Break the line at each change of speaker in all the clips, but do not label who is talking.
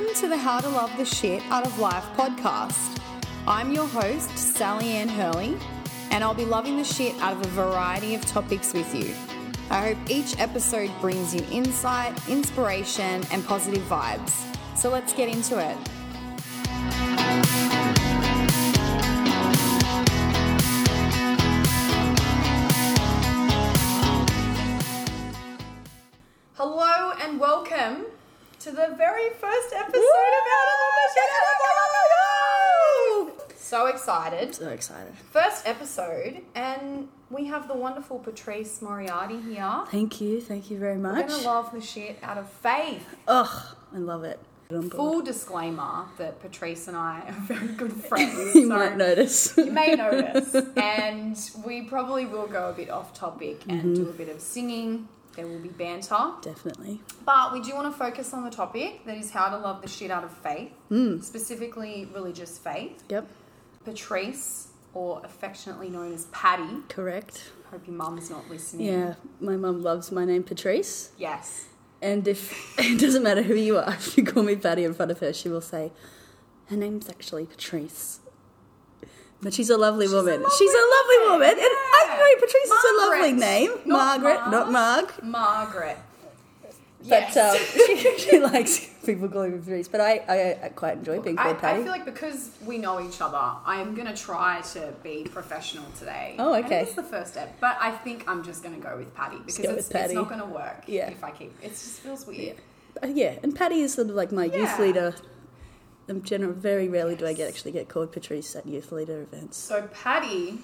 Welcome to the How to Love the Shit Out of Life podcast. I'm your host, Sally Ann Hurley, and I'll be loving the shit out of a variety of topics with you. I hope each episode brings you insight, inspiration, and positive vibes. So let's get into it. To the very first episode of How to Love the Shit Out of Life. So excited.
So excited.
First episode, and we have the wonderful Patrice Moriarty here.
Thank you. Thank you very
We're
much.
gonna love the shit out of faith.
Ugh, I love it.
Full disclaimer that Patrice and I are very good friends.
you
so
might notice.
You may notice, and we probably will go a bit off topic and
Mm-hmm.
do a bit of singing. There will be banter,
Definitely.
but we do want to focus on the topic that is how to love the shit out of faith,
Mm.
specifically religious faith.
Yep.
Patrice, or affectionately known as Patty.
Correct.
Hope your mum's not listening.
Yeah, my mum loves my name Patrice,
Yes.
and if it doesn't matter who you are, if you call me Patty in front of her, she will say, "Her name's actually Patrice." But she's a lovely woman.
lovely
she's a lovely
woman,
woman, and I
yeah.
agree. Patrice is a lovely name.
Not
Margaret,
Marg.
not Marg.
Margaret.
But
Yes.
um, she, she likes people calling me Patrice. But I, I, I quite enjoy being called
I
Patty.
I feel like because we know each other, I'm gonna try to be professional today.
Oh, okay.
it's the first step, but I think I'm just gonna go with Patty because it's,
Patty.
it's not gonna work
Yeah.
if I keep. It just feels weird.
Uh, yeah, and Patty is sort of like my
Yeah.
youth leader. In general, very rarely do I get actually get called Patrice at youth leader events.
So Patty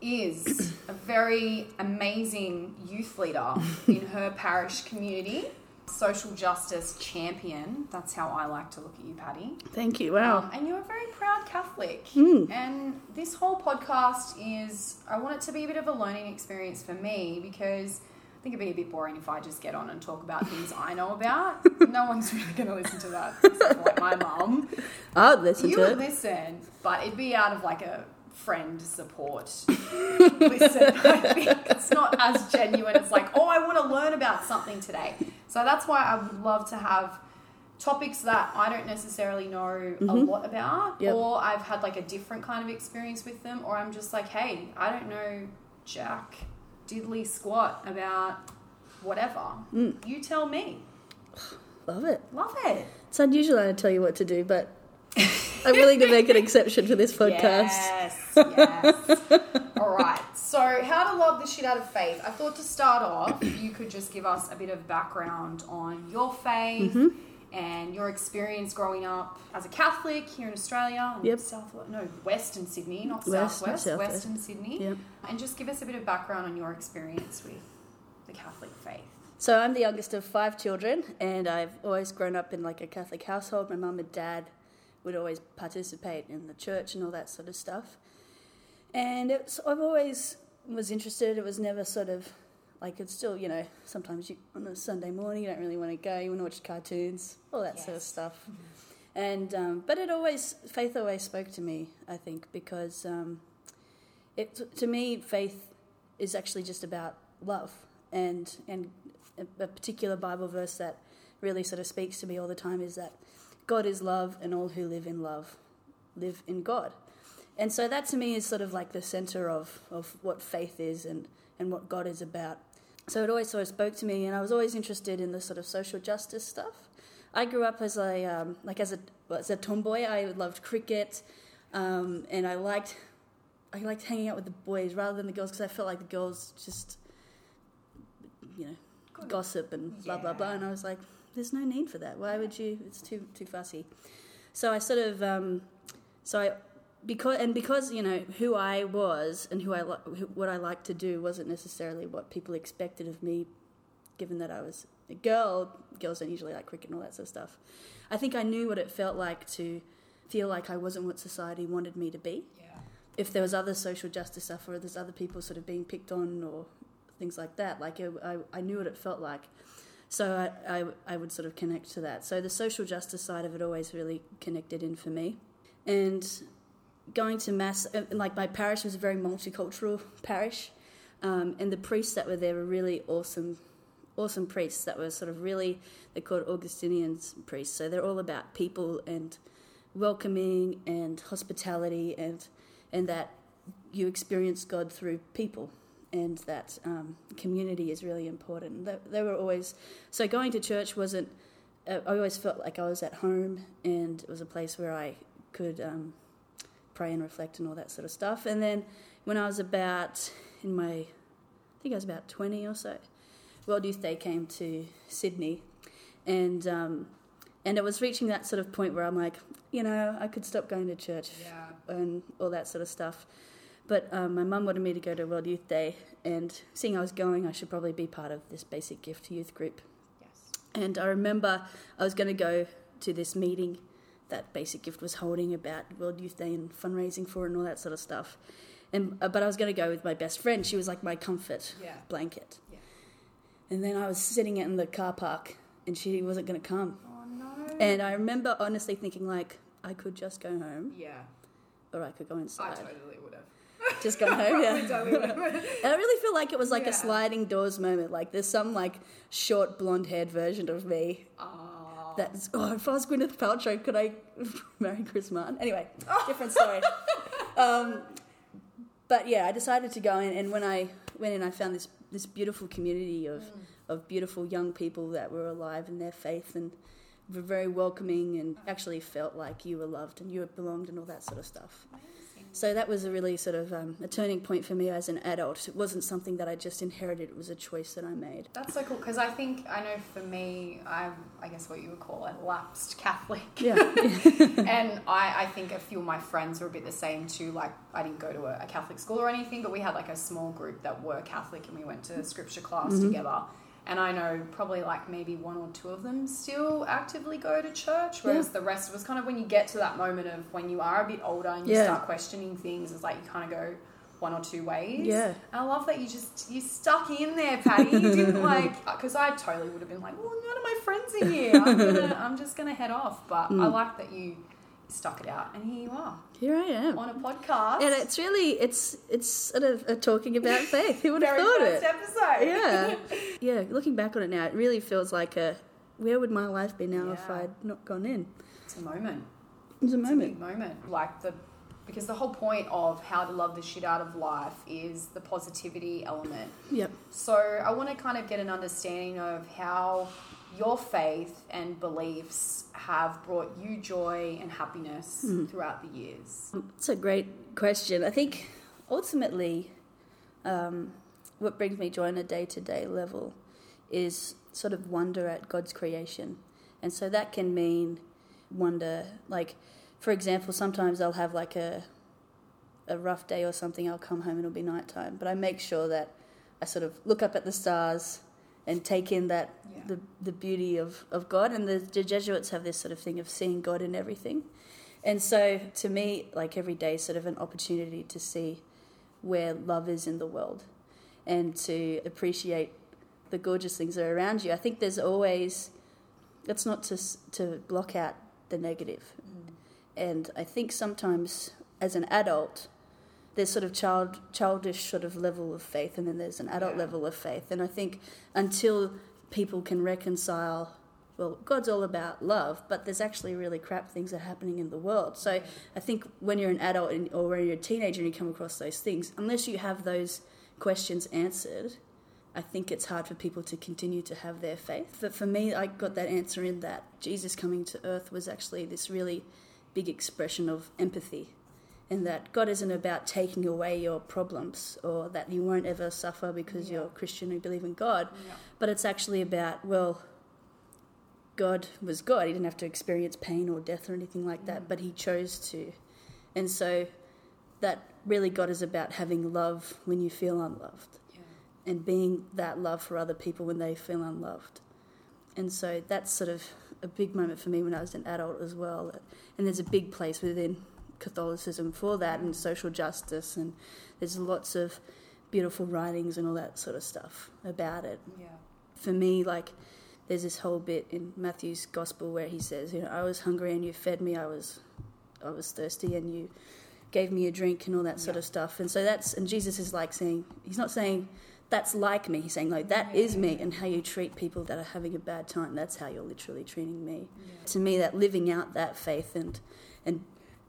is a very amazing youth leader in her parish community. Social justice champion. That's how I like to look at you, Patty.
Thank you. Wow.
Um, and you're a very proud Catholic.
Mm.
And this whole podcast is, I want it to be a bit of a learning experience for me because think it'd be a bit boring if I just get on and talk about things I know about. no one's really going to listen to that, except like my mum.
I'll listen
You
to
would
it.
listen, but it'd be out of like a friend support. listen, I think it's not as genuine as like, oh, I want to learn about something today. So that's why I would love to have topics that I don't necessarily know a mm-hmm. lot about,
Yep.
or I've had like a different kind of experience with them, or I'm just like, hey, I don't know Jack diddly squat about whatever. You tell me.
Love it.
Love it.
It's unusual I tell you what to do, but I'm willing to make an exception for this podcast.
Yes, yes. All right. So, how to love the shit out of faith. I thought to start off, you could just give us a bit of background on your faith
Mm-hmm.
And your experience growing up as a Catholic here in Australia. and
Yep.
South, no, Western Sydney, not
West, not
Southwest,
Southwest.
Western Sydney.
Yep.
And just give us a bit of background on your experience with the Catholic faith.
So I'm the youngest of five children, and I've always grown up in like a Catholic household. My mum and dad would always participate in the church and all that sort of stuff. And it's, I've always was interested. It was never sort of like it's still, you know, sometimes you, on a Sunday morning you don't really want to go. You want to watch cartoons, all that sort of
Yes.
stuff. And um, but it always faith always spoke to me. I think because um, it to me faith is actually just about love and and a, a particular Bible verse that really sort of speaks to me all the time is that God is love and all who live in love live in God. And so that to me is sort of like the center of, of what faith is and, and what God is about. So it always sort of spoke to me, and I was always interested in the sort of social justice stuff. I grew up as a um, like as a as a tomboy. I loved cricket, um, and I liked I liked hanging out with the boys rather than the girls because I felt like the girls just you know
Good.
gossip and blah blah blah. And I was like, there's no need for that. Why would you? It's too too fussy. So I sort of um, so I because and because you know who I was and who I li- what I liked to do wasn't necessarily what people expected of me, given that I was a girl. Girls don't usually like cricket and all that sort of stuff. I think I knew what it felt like to feel like I wasn't what society wanted me to be.
Yeah.
If there was other social justice stuff or there's other people sort of being picked on or things like that, like it, I, I knew what it felt like. So I, I, I would sort of connect to that. So the social justice side of it always really connected in for me. And going to mass, uh, like my parish was a very multicultural parish, um, and the priests that were there were really awesome, awesome priests that were sort of really they're called Augustinians priests. So they're all about people and welcoming and hospitality and and that you experience God through people and that um, community is really important. They, they, were always so going to church wasn't. Uh, I always felt like I was at home and it was a place where I could um, pray and reflect and all that sort of stuff. And then when I was about in my, I think I was about twenty or so, World Youth Day came to Sydney, and um, and it was reaching that sort of point where I'm like, you know, I could stop going to church
Yeah.
and all that sort of stuff. But um, my mum wanted me to go to World Youth Day, and seeing I was going, I should probably be part of this basic gift youth group.
Yes.
And I remember I was going to go to this meeting that Basic Gift was holding about World Youth Day and fundraising for it and all that sort of stuff. And uh, but I was going to go with my best friend. She was like my comfort
Yeah.
blanket.
Yeah.
And then I was sitting in the car park, and she wasn't going to come.
Oh no.
And I remember honestly thinking like I could just go home,
yeah,
or I could go inside.
I totally would have.
Just go home, yeah.
I totally would have.
And I really feel like it was like
Yeah.
a sliding doors moment. Like there's some like short blonde haired version of me
Oh.
That's oh if I was Gwyneth Paltrow could I marry Chris Martin? Anyway,
Oh.
different story. um, but yeah, I decided to go in, and when I went in, I found this this beautiful community of
Mm.
of beautiful young people that were alive in their faith and were very welcoming and actually felt like you were loved and you belonged and all that sort of stuff. So that was a really sort of um, a turning point for me as an adult. It wasn't something that I just inherited; it was a choice that I made.
That's so cool because I think I know for me, I'm I guess what you would call a lapsed Catholic.
Yeah,
and I, I think a few of my friends were a bit the same too. Like I didn't go to a, a Catholic school or anything, but we had like a small group that were Catholic, and we went to scripture class
Mm-hmm.
together. And I know probably like maybe one or two of them still actively go to church, whereas the rest was kind of when you get to that moment of when you are a bit older and you
Yeah.
start questioning things, it's like you kind of go one or two ways.
Yeah.
And I love that you just you stuck in there, Patty. You didn't like because I totally would have been like, well, none of my friends are here. I'm gonna I'm just gonna head off. But
Mm.
I like that you stuck it out, and here you are
here I am.
on a podcast.
And it's really it's it's sort of a talking about faith. Who would have thought it?
episode.
Yeah, yeah. Looking back on it now, it really feels like a where would my life be now if I'd not gone in?
it's a moment.
A
It's a
moment.
big moment. Like the because the whole point of how to love the shit out of life is the positivity element.
Yep.
So I want to kind of get an understanding of how your faith and beliefs have brought you joy and happiness
Mm.
throughout the years.
It's a great question. I think ultimately, um, what brings me joy on a day to day level is sort of wonder at God's creation. And so that can mean wonder, like, for example, sometimes I'll have like a, a rough day or something, I'll come home and it'll be nighttime. But I make sure that I sort of look up at the stars and take in that
Yeah.
the, the beauty of, of God. And the, the Jesuits have this sort of thing of seeing God in everything. And so to me, like every day is sort of an opportunity to see where love is in the world and to appreciate the gorgeous things that are around you. I think there's always, that's not to, to block out the negative. Mm. And I think sometimes as an adult, there's sort of child childish sort of level of faith and then there's an adult
Yeah.
level of faith. And I think until people can reconcile well, God's all about love, but there's actually really crap things that are happening in the world. So I think when you're an adult and, or when you're a teenager and you come across those things, unless you have those questions answered, I think it's hard for people to continue to have their faith. But for me, I got that answer in that Jesus coming to earth was actually this really big expression of empathy. And that God isn't about taking away your problems or that you won't ever suffer because
Yeah.
you're a Christian and believe in God,
Yeah.
but it's actually about, well, God was God. He didn't have to experience pain or death or anything like that, but he chose to. And so that really God is about having love when you feel unloved
Yeah.
and being that love for other people when they feel unloved. And so that's sort of a big moment for me when I was an adult as well. And there's a big place within Catholicism for that and social justice, and there's lots of beautiful writings and all that sort of stuff about it
Yeah.
for me, like, there's this whole bit in Matthew's gospel where he says, you know, I was hungry and you fed me, I was, I was thirsty and you gave me a drink and all that sort
Yeah.
of stuff. And so that's, and Jesus is like saying, he's not saying that's like me. He's saying, like, that is me, and how you treat people that are having a bad time, that's how you're literally treating me. To me, that living out that faith and, and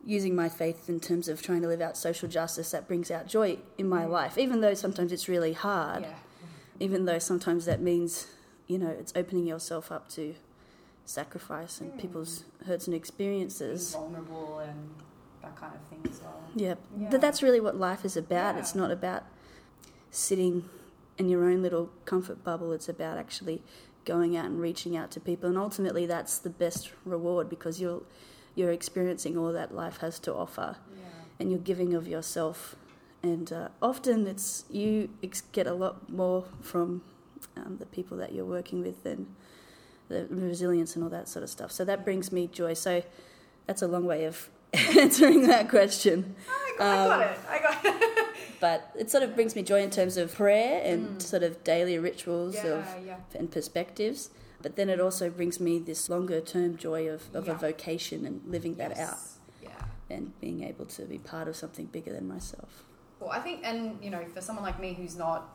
using my faith in terms of trying to live out social justice, that brings out joy in my mm. life, even though sometimes it's really hard,
Yeah.
even though sometimes that means, you know, it's opening yourself up to sacrifice and mm. people's hurts and
Being
experiences.
vulnerable and that kind of thing as well.
Yeah,
Yeah.
but that's really what life is about.
Yeah.
It's not about sitting in your own little comfort bubble. It's about actually going out and reaching out to people, and ultimately, that's the best reward because you're you're experiencing all that life has to offer,
Yeah.
and you're giving of yourself. And uh, often, it's you ex- get a lot more from um, the people that you're working with than the resilience and all that sort of stuff. So that brings me joy. So that's a long way of answering that question.
I got, I got
Um,
it. I got it.
but it sort of brings me joy in terms of prayer and sort of daily rituals
Mm. yeah,
of
yeah.
and perspectives. But then it also brings me this longer term joy of, of
Yeah.
a vocation and living that out
Yeah.
and being able to be part of something bigger than myself.
Well, I think, and you know, for someone like me who's not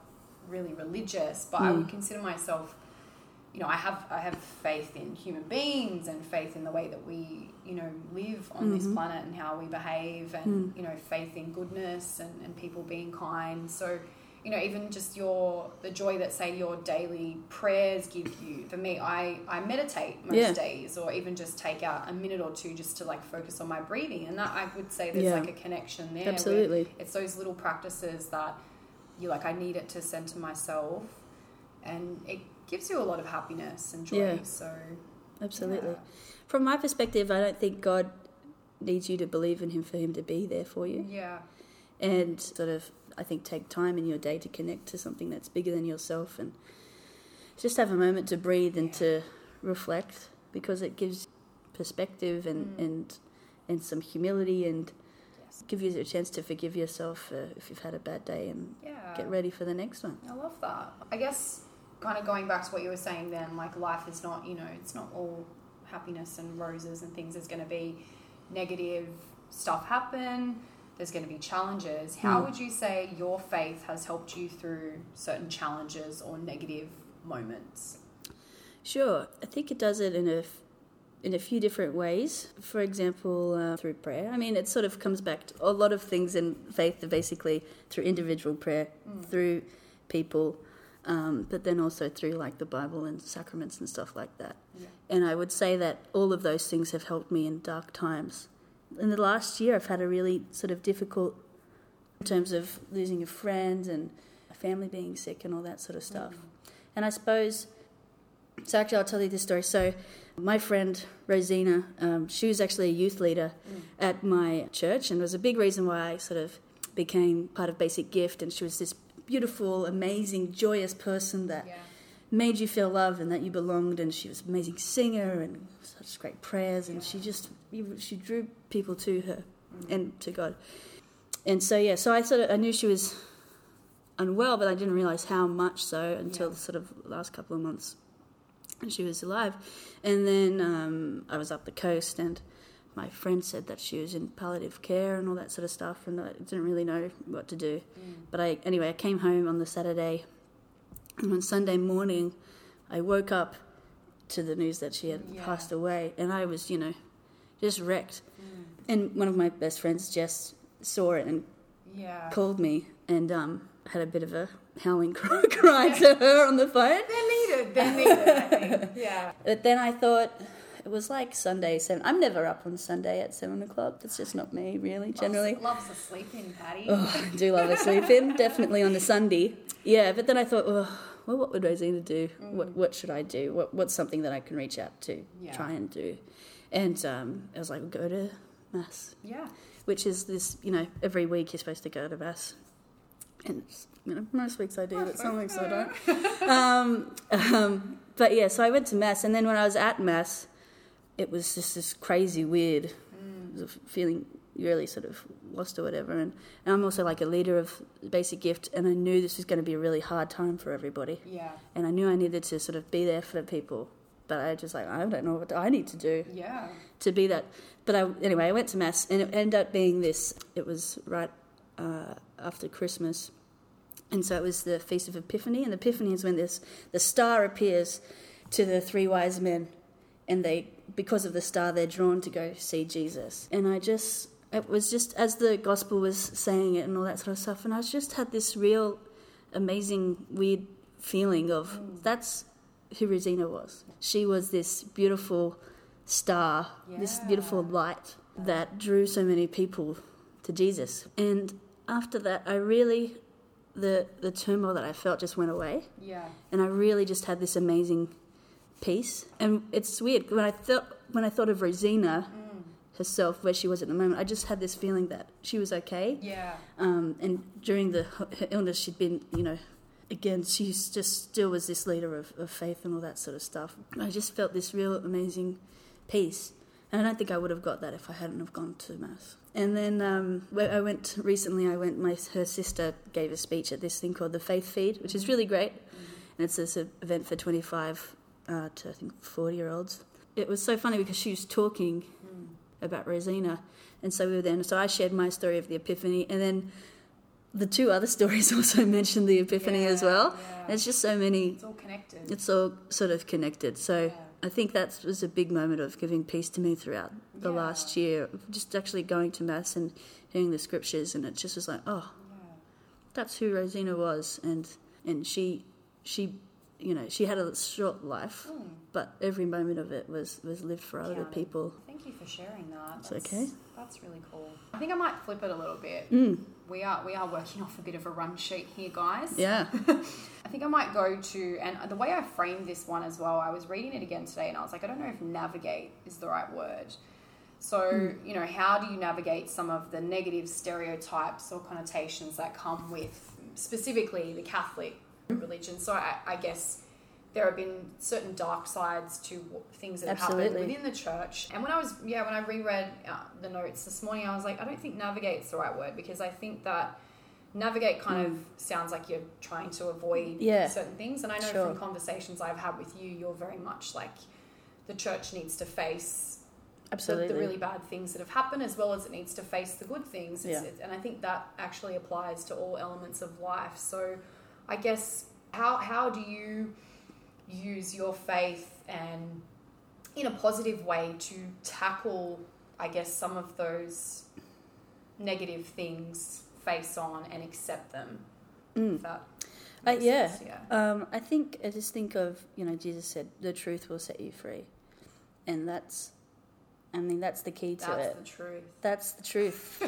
really religious, but I would
Mm.
consider myself, you know, I have I have faith in human beings and faith in the way that we, you know, live on this
Mhm.
planet and how we behave, and
Mm.
you know, faith in goodness and, and people being kind. So, you know, even just your the joy that say your daily prayers give you. For me, I I meditate most
Yeah.
days, or even just take out a minute or two just to like focus on my breathing, and that I would say there's
Yeah.
like a connection there.
Absolutely.
it's those little practices that you like i need it to center myself and it gives you a lot of happiness and joy
Yeah.
so
Absolutely. From my perspective, I don't think God needs you to believe in Him for Him to be there for you.
yeah
and sort of I think take time in your day to connect to something that's bigger than yourself and just have a moment to breathe and to reflect because it gives perspective and
Mm.
and and some humility and
yes
give you a chance to forgive yourself uh, if you've had a bad day and
yeah
get ready for the next one.
i love that i guess kind of going back to what you were saying then like life is not you know it's not all happiness and roses and things there's going to be negative stuff happen there's going to be challenges how
Mm.
would you say your faith has helped you through certain challenges or negative moments
Sure, I think it does it in a in a few different ways. For example, uh, through prayer. I mean, it sort of comes back to a lot of things in faith are basically through individual prayer,
Mm.
through people, um, but then also through like the Bible and sacraments and stuff like that.
Yeah.
And I would say that all of those things have helped me in dark times. In the last year, I've had a really sort of difficult in terms of losing a friend and a family being sick and all that sort of stuff. And I suppose, so actually, I'll tell you this story. So, my friend Rosina, um, she was actually a youth leader at my church, and was a big reason why I sort of became part of Basic Gift. And she was this beautiful, amazing, joyous person that
yeah
made you feel loved and that you belonged. And she was an amazing singer and such great prayers, and she just she drew people to her and to God. And so yeah, so I sort of I knew she was unwell, but I didn't realize how much so until
Yeah.
the sort of last couple of months. And she was alive, and then um, I was up the coast, and my friend said that she was in palliative care and all that sort of stuff, and I didn't really know what to do. But I anyway, I came home on the Saturday, and on Sunday morning, I woke up to the news that she had
Yeah.
passed away, and I was, you know, just wrecked. And one of my best friends, Jess, saw it and
yeah
called me and um, had a bit of a howling cry, to her on the phone.
They're needed. They're needed. I think. Yeah.
But then I thought it was like Sunday seven. I'm never up on Sunday at seven o'clock. That's just not me, really. Generally,
loves, loves the sleeping, Patty.
oh, I do love a sleep in. Definitely on a Sunday. Yeah, but then I thought, oh, well, what would Rosina do? What what should I do? What what's something that I can reach out to,
Yeah.
try and do? And um, I was like, go to mass.
Yeah.
which is this, you know, every week you're supposed to go to mass. And, you know, most weeks I do, but some weeks I don't. um, um, but yeah, so I went to mass, and then when I was at mass, it was just this crazy, weird
Mm.
feeling really sort of lost or whatever. And, and I'm also like a leader of Basic Gift, and I knew this was going to be a really hard time for everybody.
Yeah.
And I knew I needed to sort of be there for the people. But I just like, I don't know what I need to do
Yeah.
to be that. But I anyway, I went to mass, and it ended up being this. It was right uh, after Christmas, And so it was the Feast of Epiphany, and Epiphany is when this the star appears to the three wise men, and they because of the star they're drawn to go see Jesus. And I just it was just as the gospel was saying it and all that sort of stuff, and I just had this real amazing weird feeling of that's who Rosina was. She was this beautiful star, this beautiful light that drew so many people to Jesus. And after that, I really the the turmoil that I felt just went away,
Yeah.
and I really just had this amazing peace. And it's weird when I thought when I thought of Rosina herself, where she was at the moment, I just had this feeling that she was okay.
Yeah.
Um, and during the her illness, she'd been, you know, again, she just still was this leader of, of faith and all that sort of stuff. I just felt this real amazing peace. And I don't think I would have got that if I hadn't have gone to mass. And then um, I went recently. I went. My her sister gave a speech at this thing called the Faith Feed, which is really great, and it's this event for twenty five uh, to I think forty year olds. It was so funny because she was talking about Rosina, and so we were there. So I shared my story of the Epiphany, and then the two other stories also mentioned the Epiphany as well.
yeah.
There's just so many.
It's all connected.
It's all sort of connected. So
Yeah.
I think that was a big moment of giving peace to me throughout the
Yeah.
last year. Just actually going to mass and hearing the scriptures, and it just was like, oh, that's who Rosina was, and and she she you know she had a short life, mm. but every moment of it was was lived for other people.
Thank you for sharing that.
It's
That's,
okay.
That's really cool. I think I might flip it a little bit.
Mm,
We are we are working off a bit of a run sheet here, guys.
yeah.
I think I might go to, and the way I framed this one as well, I was reading it again today and I was like, I don't know if navigate is the right word. So, you know, how do you navigate some of the negative stereotypes or connotations that come with specifically the Catholic religion? So, I, I guess there have been certain dark sides to things that have happened within the church. And when I was, yeah, when I reread uh, the notes this morning, I was like, I don't think navigate's the right word because I think that navigate kind of sounds like you're trying to avoid
Yeah.
certain things. And I know
Sure.
from conversations I've had with you, you're very much like the church needs to face the,
Absolutely.
the really bad things that have happened as well as it needs to face the good things.
Yeah.
it's, and I think that actually applies to all elements of life. So I guess how, how do you use your faith and in a positive way to tackle, I guess, some of those negative things face on and accept them?
Mm.
That
Uh, yeah.
sense, yeah.
Um, I think I just think of you know Jesus said the truth will set you free, and that's, I mean that's the key to
That's
it.
the truth.
That's the truth.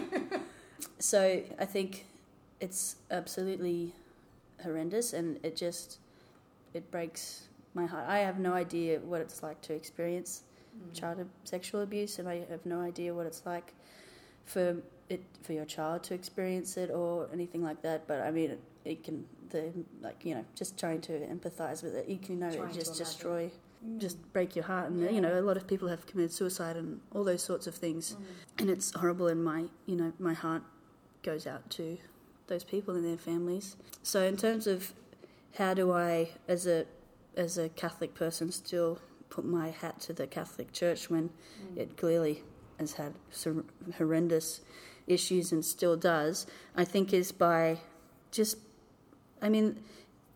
so I think it's absolutely horrendous, and it just it breaks my heart. I have no idea what it's like to experience
Mm.
child sexual abuse, and I have no idea what it's like for it for your child to experience it or anything like that. But I mean, it, it can the like you know just trying to empathize with it. You can know
Trying
it just destroy,
Mm.
just break your heart, and
Yeah.
you know a lot of people have committed suicide and all those sorts of things,
Mm.
and it's horrible. And my you know my heart goes out to those people and their families. So in terms of how do I as a as a Catholic person still put my hat to the Catholic Church when
Mm.
it clearly has had some horrendous issues and still does, I think is by just, I mean,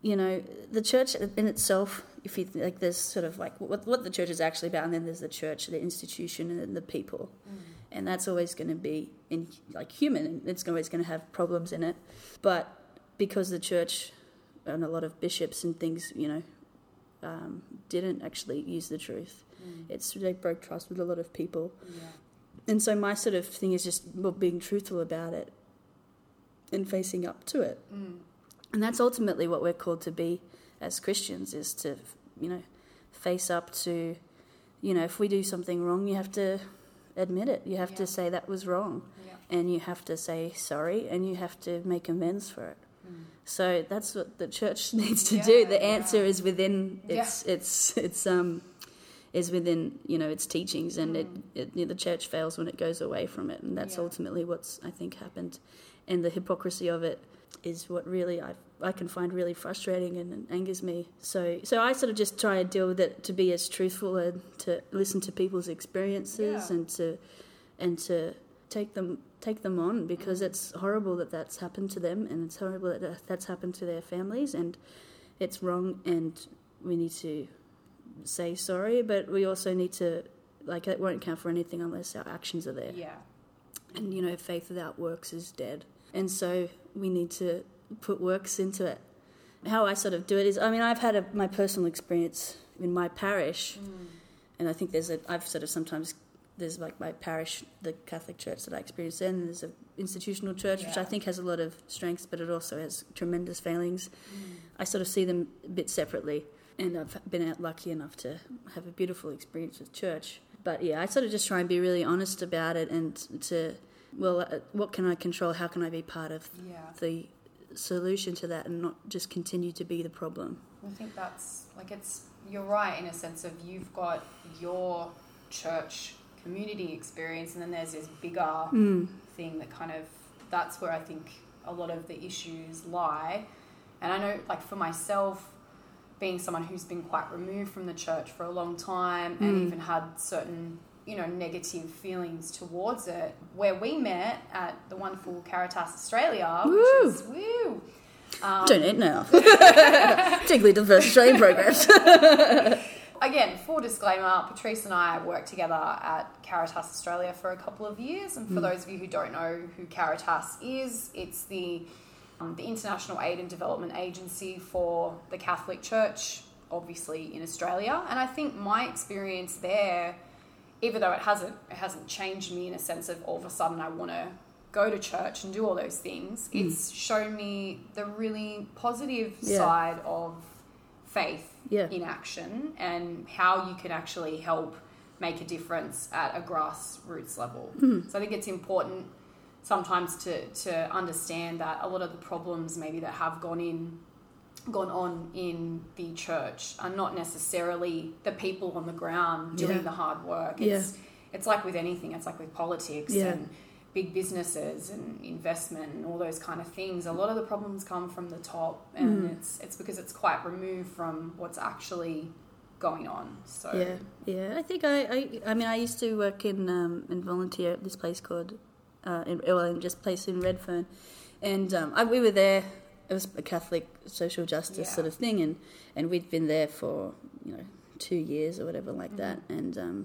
you know, the church in itself, if you like, there's sort of like what, what the church is actually about, and then there's the church, the institution, and then the people. And that's always going to be in like human, and it's always going to have problems in it. But because the church and a lot of bishops and things, you know, um, didn't actually use the truth. It's they broke trust with a lot of people,
Yeah.
and so my sort of thing is just being truthful about it and facing up to it.
Mm.
And that's ultimately what we're called to be as Christians is to, you know, face up to, you know, if we do something wrong, you have to admit it. You have
Yeah.
to say that was wrong,
Yeah.
and you have to say sorry, and you have to make amends for it. So that's what the church needs to
Yeah,
do. The
yeah.
answer is within
Yeah.
its its its um is within you know its teachings, and
Mm.
it, it you know, the church fails when it goes away from it, and that's
Yeah.
ultimately what's I think happened, and the hypocrisy of it is what really I I can find really frustrating and, and angers me. So so I sort of just try and deal with it to be as truthful and to listen to people's experiences
Yeah.
and to and to take them take them on because mm. it's horrible that that's happened to them and it's horrible that uh, that's happened to their families and it's wrong and we need to say sorry but we also need to like it won't count for anything unless our actions are there.
Yeah.
and you know faith without works is dead. And so we need to put works into it. How i sort of do it is i mean i've had a, my personal experience in my parish mm. and i think there's a i've sort of sometimes there's like my parish the catholic church that i experience in there's an institutional church which i think has a lot of strengths but it also has tremendous failings. I sort of see them a bit separately and i've been out lucky enough to have a beautiful experience with church. But yeah i sort of just try and be really honest about it and to well uh, what can i control? How can i be part of
Yeah.
the solution to that and not just continue to be the problem?
I think that's like it's you're right in a sense of you've got your church community experience and then there's this bigger thing that kind of that's where I think a lot of the issues lie. And I know like for myself being someone who's been quite removed from the church for a long time and even had certain you know negative feelings towards it where we met at the wonderful Caritas Australia
Woo!
which is woo! um,
donate now. Particularly to the first australian programs
again, full disclaimer, Patrice and I worked together at Caritas Australia for a couple of years. And for those of you who don't know who Caritas is, it's the, um, the International Aid and Development Agency for the Catholic Church, obviously in Australia. And I think my experience there, even though it hasn't, it hasn't changed me in a sense of all of a sudden I want to go to church and do all those things, it's shown me the really positive
Yeah.
side of faith
Yeah.
in action and how you can actually help make a difference at a grassroots level. Hmm. So I think it's important sometimes to, to understand that a lot of the problems maybe that have gone in gone on in the church are not necessarily the people on the ground doing
Yeah.
the hard work.
Yeah.
It's it's like with anything, it's like with politics
Yeah.
and big businesses and investment and all those kind of things. A lot of the problems come from the top and
Mm.
it's it's because it's quite removed from what's actually going on. So
Yeah, yeah. I think I, I, I mean, I used to work in um, and volunteer at this place called, uh, in, well, in just place in Redfern, and um, I, we were there. It was a Catholic social justice
Yeah.
sort of thing, and and we'd been there for you know two years or whatever like
Mm-hmm.
that, and um,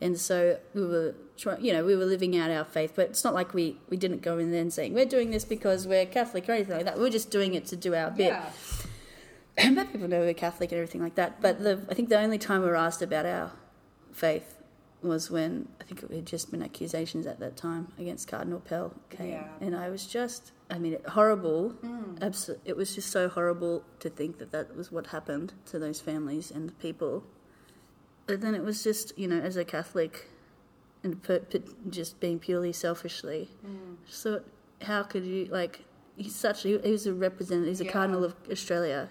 and so we were trying, you know, we were living out our faith, but it's not like we we didn't go in there and saying we're doing this because we're Catholic or anything like that. We are just doing it to do our bit
yeah.
but people know we're Catholic and everything like that. But the, I think the only time we were asked about our faith was when I think it had just been accusations at that time against Cardinal Pell came,
Yeah.
and I was just, I mean, horrible.
Mm.
Abso- it was just so horrible to think that that was what happened to those families and the people. But then it was just, you know, as a Catholic, and per, per, just being purely selfishly,
Mm.
just thought, how could you like? He's such. He, he was a representative. He's a
Yeah.
cardinal of Australia.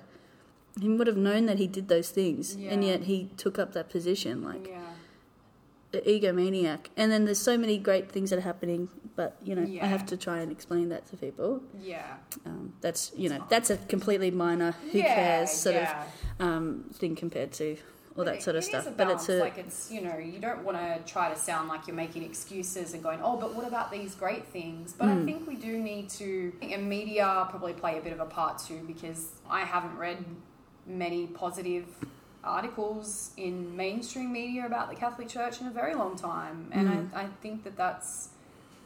He would have known that he did those things, and yet he took up that position, like
yeah.
the egomaniac. And then there's so many great things that are happening, but you know, I have to try and explain that to people.
Yeah.
Um, that's you know, that's a completely minor, who
yeah,
cares sort
yeah.
of um, thing compared to all that
it-
sort of stuff. But it's a
like it's you know you don't want to try to sound like you're making excuses and going oh but what about these great things but
Hmm.
I think we do need to and media probably play a bit of a part too because I haven't read many positive articles in mainstream media about the Catholic Church in a very long time and
Hmm.
I, I think that that's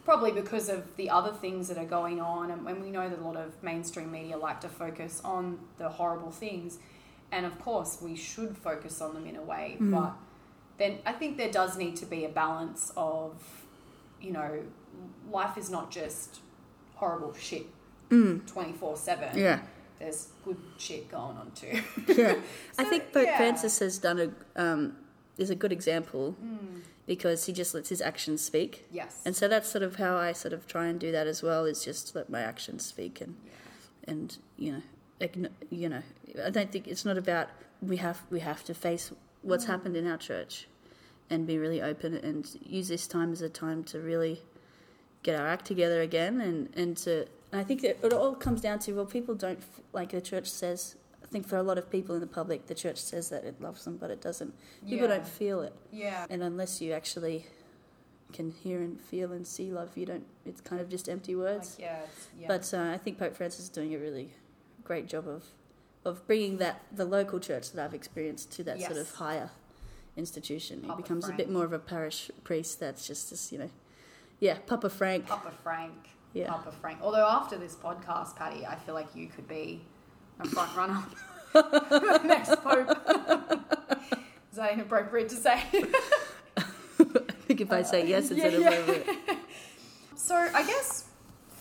probably because of the other things that are going on and when we know that a lot of mainstream media like to focus on the horrible things and of course we should focus on them in a way
Mm.
but then i think there does need to be a balance of you know life is not just horrible shit 24 7
Mm. yeah.
there's good shit going on too
yeah. I think Pope
yeah.
Francis has done a um, is a good example because he just lets his actions speak,
yes
and so that's sort of how I sort of try and do that as well. Is just let my actions speak and and you know you know I don't think it's not about we have we have to face what's happened in our church and be really open and use this time as a time to really get our act together again and and to and I think that it all comes down to well people don't like the church says I think for a lot of people in the public the church says that it loves them but it doesn't people
Yeah.
don't feel it
yeah
and unless you actually can hear and feel and see love, you don't. It's kind of just empty words.
Like, yeah, yeah.
But uh, I think Pope Francis is doing a really great job of of bringing that the local church that I've experienced to that sort of higher institution. He
Papa
becomes a bit more of a parish priest. That's just this, you know, yeah, Papa Frank.
Papa Frank.
Yeah.
Papa Frank. Although after this podcast, Patty, I feel like you could be a front runner for the next pope. Is that inappropriate to say?
I think if I say yes, it's
Uh, yeah, yeah.
inappropriate.
So I guess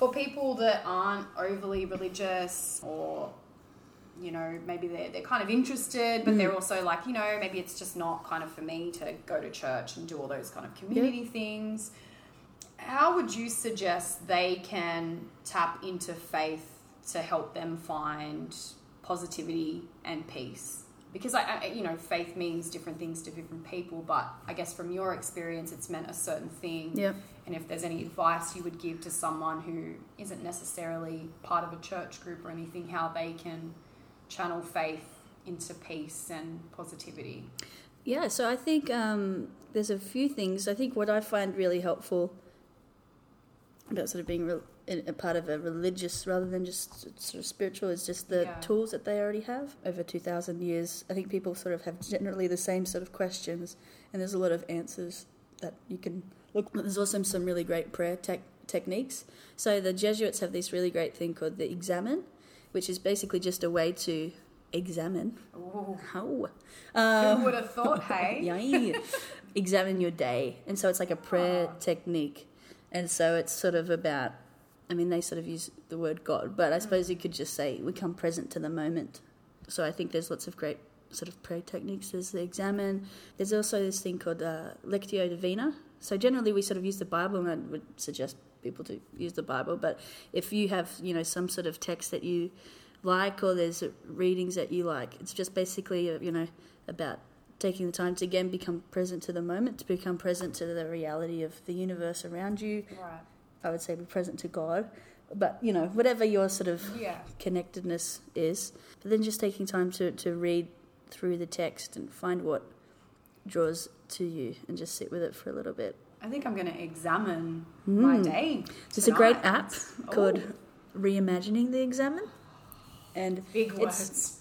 for people that aren't overly religious or you know maybe they're, they're kind of interested but
Mm.
they're also like you know maybe it's just not kind of for me to go to church and do all those kind of community things how would you suggest they can tap into faith to help them find positivity and peace because I, I you know faith means different things to different people but i guess from your experience it's meant a certain thing
Yeah.
and if there's any advice you would give to someone who isn't necessarily part of a church group or anything, how they can channel faith into peace and positivity.
Yeah, so I think um, there's a few things. I think what I find really helpful about sort of being a part of a religious rather than just sort of spiritual is just the
Yeah.
tools that they already have. Over 2,000 years, I think people sort of have generally the same sort of questions, and there's a lot of answers that you can look. There's also some really great prayer tech techniques. So the Jesuits have this really great thing called the examen, which is basically just a way to examine.
Ooh,
How?
who
Um,
would have thought, hey?
Examine your day. And so it's like a prayer
Ah.
technique. And so it's sort of about, I mean, they sort of use the word God, but I
Mm.
suppose you could just say, we come present to the moment. So I think there's lots of great sort of prayer techniques. There's the examen. There's also this thing called uh, Lectio Divina. So generally we sort of use the Bible, and I would suggest people to use the Bible. But if you have, you know, some sort of text that you like or there's readings that you like, it's just basically, uh, you know, about taking the time to again become present to the moment, to become present to the reality of the universe around you.
Right.
I would say be present to God. But, you know, whatever your sort of
Yeah.
connectedness is. But then just taking time to, to read through the text and find what draws to you and just sit with it for a little bit.
I think I'm going to examine my
Mm.
day.
There's a great app called
Ooh,
Reimagining the Examen. And
big
it's-
words.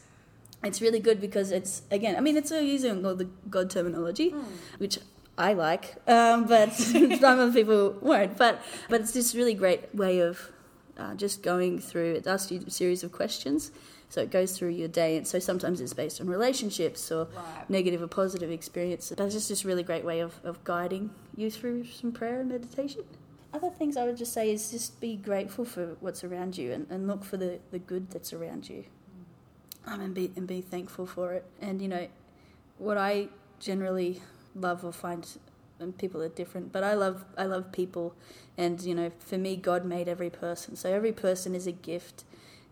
it's really good because it's, again, I mean, it's all using all the God terminology,
Hmm.
which I like, um, but some other people won't. But, but it's this really great way of uh, just going through, it asks you a series of questions. So it goes through your day. And so sometimes it's based on relationships or
Right.
negative or positive experiences. But it's just this really great way of, of guiding you through some prayer and meditation. Other things I would just say is just be grateful for what's around you and, and look for the, the good that's around you. Um, and be and be thankful for it. And you know, what I generally love or find people are different, but I love I love people and you know, for me God made every person. So every person is a gift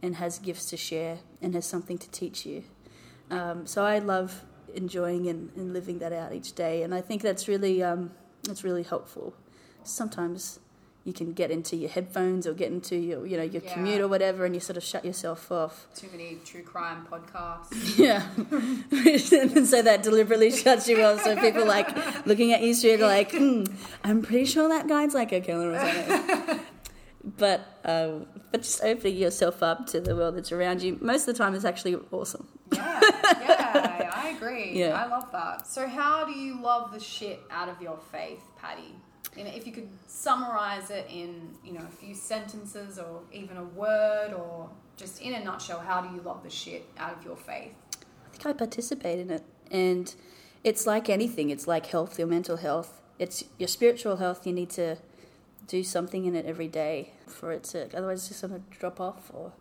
and has gifts to share and has something to teach you. Um, so I love enjoying and, and living that out each day, and I think that's really um, that's really helpful. Sometimes you can get into your headphones or get into your you know your
Yeah.
commute or whatever, and you sort of shut yourself off.
Too many true crime podcasts.
Yeah, and so that deliberately shuts you off. So people like looking at you straight, like, hmm, I'm pretty sure that guy's like a killer or something. but um, but just opening yourself up to the world that's around you. Most of the time, is actually awesome.
Yeah, yeah, I agree.
Yeah.
I love that. So, how do you love the shit out of your faith, Patty? You know, if you could summarize it in, you know, a few sentences or even a word or just in a nutshell, how do you love the shit out of your faith?
I think I participate in it, and it's like anything. It's like health, your mental health. It's your spiritual health. You need to do something in it every day for it to. Otherwise, it's just going to drop off. Or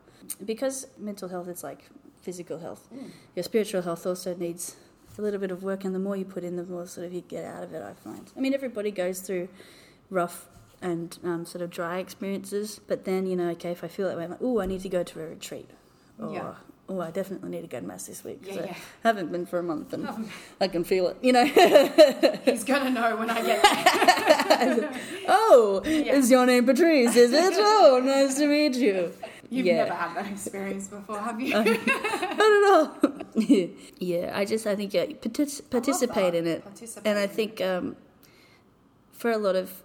because mental health is like physical health. Mm. Your spiritual health also needs a little bit of work, and the more you put in, the more sort of you get out of it. I find. I mean, everybody goes through rough and um, sort of dry experiences, but then you know, okay, if I feel that way, I'm like, oh, I need to go to a retreat, or
Yeah.
oh, I definitely need to go to mass this week.
Yeah,
'cause I
yeah.
haven't been for a month, and I can feel it. You know,
He's gonna know when I get there.
oh,
Yeah.
is your name Patrice? Is it? Oh, nice to meet you.
You've
yeah.
never had that experience before, have you?
Not at all. yeah, I just I think yeah, partic- participate in it,
Participate
and I think um, for a lot of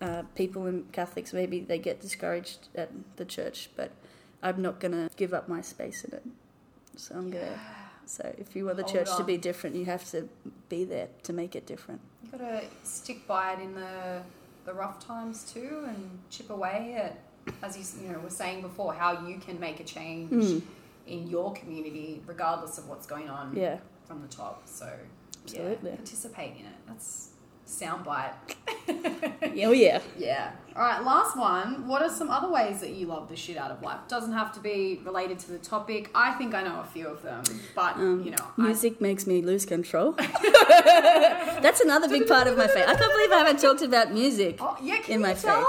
uh, people and Catholics maybe they get discouraged at the church, but I'm not gonna give up my space in it. So I'm gonna. So if you want the
Hold
church to be different, you have to be there to make it different.
You gotta stick by it in the the rough times too, and chip away at, as you you know were saying before, how you can make a change
Mm.
in your community, regardless of what's going on
Yeah.
from the top. So
Absolutely.
yeah, participate in it. That's soundbite.
Oh yeah.
Yeah. All right. Last one. What are some other ways that you love the shit out of life? Doesn't have to be related to the topic. I think I know a few of them, but
Um,
you know, I-
Music makes me lose control. That's another big part of my faith. I can't believe I haven't talked about music.
Oh, yeah, can
in
you
my
tell? Um,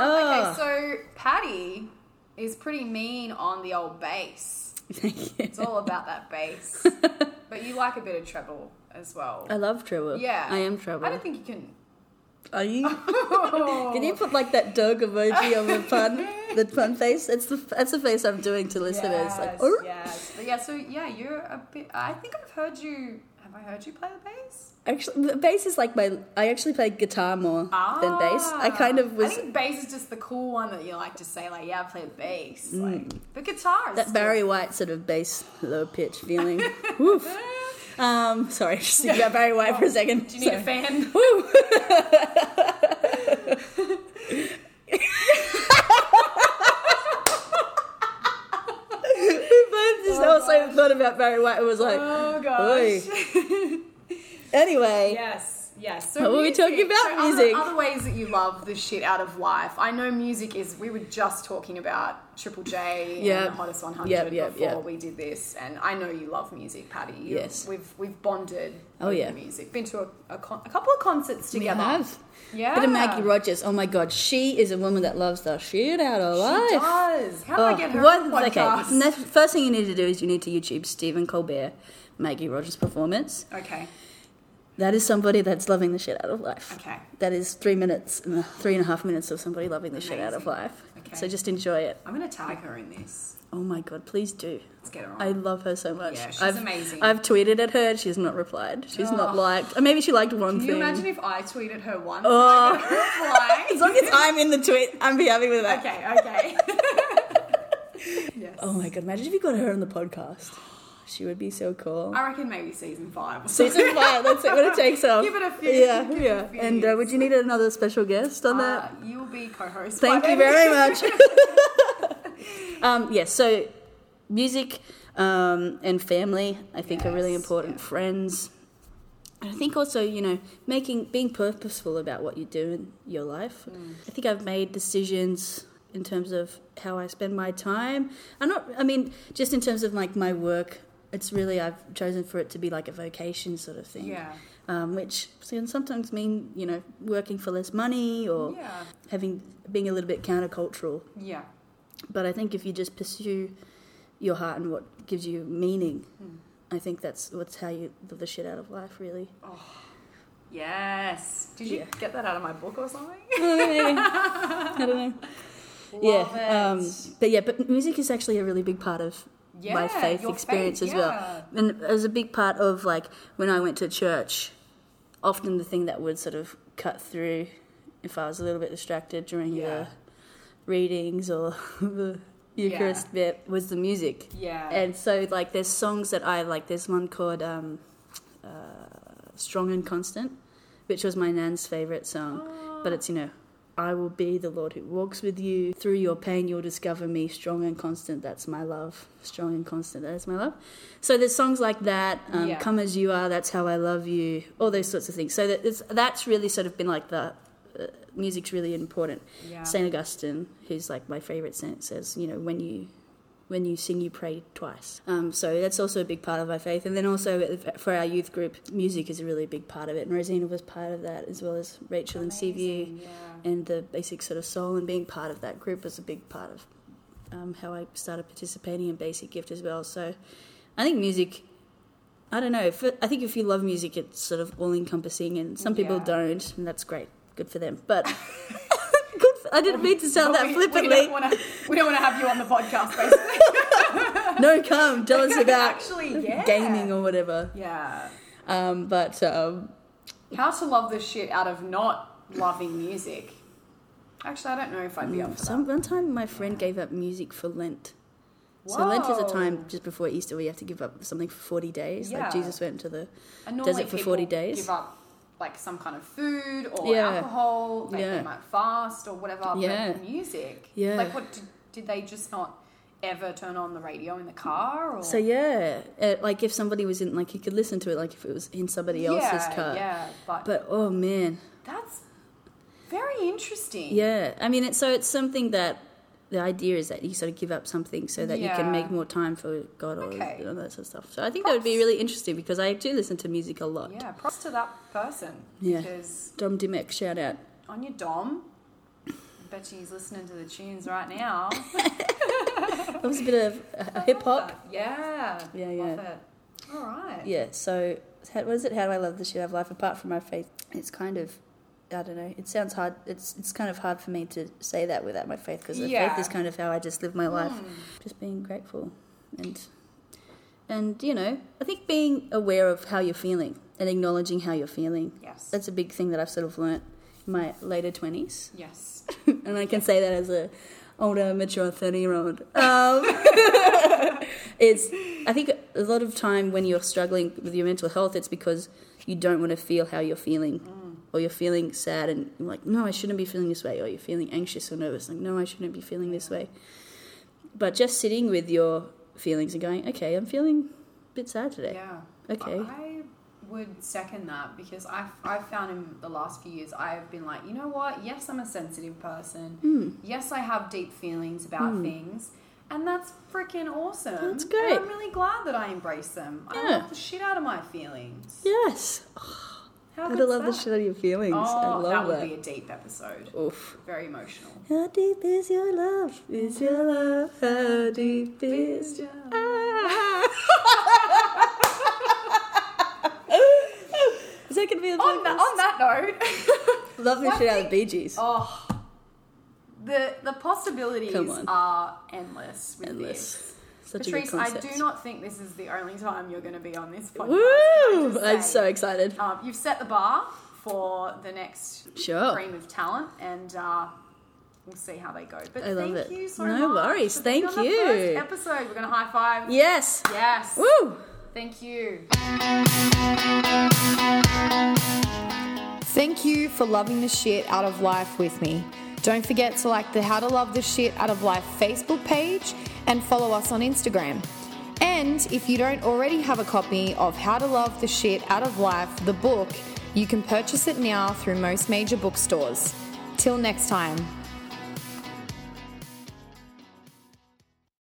Oh.
Okay, so Patty is pretty mean on the old bass. It's all about that bass. but you like a bit of treble as well.
I love treble.
yeah.
I am
Trevor.
I
don't think you can.
Are you? Can you put like that dog emoji on the pun, the pun face? It's the that's the face I'm doing to listeners.
Yes,
like, "Arr."
yes. But yeah, so yeah, you're a bit. I think I've heard you. Have I heard you play the bass?
actually, the bass is like my. I actually play guitar more than bass. I kind of
Ah. I
was
think bass is just the cool one that you like to say, like, yeah, I play the bass. Like, but guitar is
Mm. that
still-
Barry White sort of bass, low pitch feeling. Woof. Um, sorry, just thinking about Barry White for a second.
Do you need a fan?
Woo! we both just also thought about Barry White and was like,
Oh gosh.
anyway.
Yes, yes. So
What were we talking about?
So
Music.
Other, ways that you love the shit out of life. I know music is. We were just talking about Triple J
Yeah.
and the Hottest 100
Yep, yep,
before
yep.
we did this, and I know you love music, Patty. You,
Yes.
We've we've bonded.
Oh, yeah.
music. Been to a, a, con- a couple of concerts
We
together.
have.
Yeah.
Bit of Maggie Rogers. Oh my god, she is a woman that loves the shit out of
She
life.
She does. How do
Oh,
I get her
what- okay,
podcast?
the first thing you need to do is you need to YouTube Stephen Colbert, Maggie Rogers performance.
Okay.
That is somebody that's loving the shit out of life.
Okay.
That is three minutes, uh, three and a half minutes of somebody loving the shit out of life.
Okay.
So just enjoy it.
I'm gonna tag her in this.
Oh my god, please do.
Let's get her on.
I love her so much.
Yeah, she's
I've,
amazing.
I've tweeted at her. She's not replied. She's not
Oh.
liked. Or maybe she liked one
Can you
thing.
imagine if I tweeted her once?
Oh.
and
as long as I'm in the tweet, I'm be happy with that.
okay, okay. yes.
Oh my god, imagine if you got her on the podcast. She would be so cool.
I reckon maybe season five.
Season five, that's it when it takes off.
Give it a few-
Yeah,
give it a
yeah.
few
And uh, would you need another special guest on that?
Uh, you'll be co-host.
Thank you very much. um, yes, so music um, and family, I think, are really important.
yeah.
Friends. And I think also, you know, making being purposeful about what you do in your life.
Mm.
I think I've made decisions in terms of how I spend my time. I'm not. I mean, just in terms of like my work. It's really I've chosen for it to be like a vocation sort of thing.
Yeah.
Um, which can sometimes mean you know working for less money or
Yeah.
having being a little bit countercultural.
Yeah.
But I think if you just pursue your heart and what gives you meaning,
Hmm.
I think that's what's how you live the shit out of life, really. Oh.
Yes. Did you
Yeah.
get that out of my book or something?
I don't know.
Love
yeah, um, but yeah, but music is actually a really big part of my faith experience
faith,
as
yeah.
well, and as a big part of like when I went to church. Often the thing that would sort of cut through if I was a little bit distracted during
Yeah.
the readings or the Eucharist bit was the music.
Yeah.
And so, like, there's songs that I like. There's one called um, uh, "Strong and Constant," which was my nan's favorite song. But it's you know, I will be the Lord who walks with you through your pain. You'll discover me strong and constant. That's my love. Strong and constant. That is my love. So there's songs like that. Um,
Yeah.
Come as you are. That's how I love you. All those sorts of things. So that it's, that's really sort of been like the. Uh, music's really important.
Yeah.
Saint Augustine, who's like my favorite saint, says, you know, when you when you sing, you pray twice. Um, so that's also a big part of my faith. And then also for our youth group, music is a really big part of it. And Rosina was part of that, as well as Rachel and Seaview.
Amazing, yeah.
And the basic sort of soul and being part of that group was a big part of um, how I started participating in Basic Gift as well. So I think music. I don't know. If I think if you love music, it's sort of all encompassing, and some people
Yeah.
don't, and that's great. Good for them. But good for, I didn't mean to sound that
we,
flippantly.
We don't want to. We don't want to have you on the podcast, basically.
no, come tell us about
Actually, yeah.
gaming or whatever.
Yeah.
Um, but um,
How to love the shit out of not loving music. Actually, I don't know if I'd be up for
Some
that.
one time my friend gave up music for Lent. So Lent is a time just before Easter where you have to give up something for forty days.
Yeah.
Like Jesus went to the
And
does
normally
it for
people
40 days.
Give up like some kind of food or
Yeah.
alcohol. Like
Yeah.
they might fast or whatever.
Yeah.
But music.
Yeah.
Like what did, did they just not ever turn on the radio in the car? Or
So yeah, uh, like if somebody was in, like you could listen to it, like if it was in somebody else's car.
Yeah, but,
But oh man,
that's very interesting.
yeah. I mean, it's so it's something that the idea is that you sort of give up something so that you can make more time for God or
Okay.
know, that sort of stuff. So I think that would be really interesting because I do listen to music a lot.
Yeah, props to that person.
Yeah.
Because
Dom Dimek, shout out.
on your dom, I bet you he's listening to the tunes right now.
That was a bit of uh, hip hop.
Yeah.
Yeah, yeah.
All right.
Yeah. So how, what is it? How do I love the shit of life apart from my faith? It's kind of. I don't know. It sounds hard. It's it's kind of hard for me to say that without my faith because
Yeah.
faith is kind of how I just live my life,
Hmm.
just being grateful, and and you know, I think being aware of how you're feeling and acknowledging how you're feeling.
Yes.
That's a big thing that I've sort of learnt in my later twenties,
yes.
and I can say that as a older, mature thirty year old. Um, it's I think a lot of time when you're struggling with your mental health, it's because you don't want to feel how you're feeling, or you're feeling sad and you're like, no, I shouldn't be feeling this way, or you're feeling anxious or nervous, like, no, I shouldn't be feeling this way. But just sitting with your feelings and going, okay, I'm feeling a bit sad today.
Yeah.
Okay.
I would second that because I've, I've found in the last few years, I've been like, you know what? Yes, I'm a sensitive person.
Hmm.
Yes, I have deep feelings about things. And that's freaking awesome.
That's
And
great.
I'm really glad that I embrace them. I
Yeah.
love the shit out of my feelings.
Yes,
How
I love the
that?
shit out of your feelings.
Oh,
I love
that would
that.
be a deep episode.
Oof.
Very emotional.
How deep is your love? Is your love? How deep is your love? Is that gonna be the
on, that, on that note,
Love the shit out of Bee Gees.
oh, the the possibilities
Come on.
are endless. With
Endless.
This.
Such
Patrice,
a good
I do not think this is the only time you're going to be on this podcast.
Woo!
Can I just
I'm so excited.
Um, you've set the bar for the next
Sure.
cream of talent, and uh, we'll see how they go. But
I love
thank
it.
you so
No
much.
worries.
for being
Thank
on the
you.
first episode, we're going to high five.
Yes.
Yes.
Woo!
Thank you.
Thank you for loving the shit out of life with me. Don't forget to like the How to Love the Shit Out of Life Facebook page and follow us on Instagram. And if you don't already have a copy of How to Love the Shit Out of Life, the book, you can purchase it now through most major bookstores. Till next time.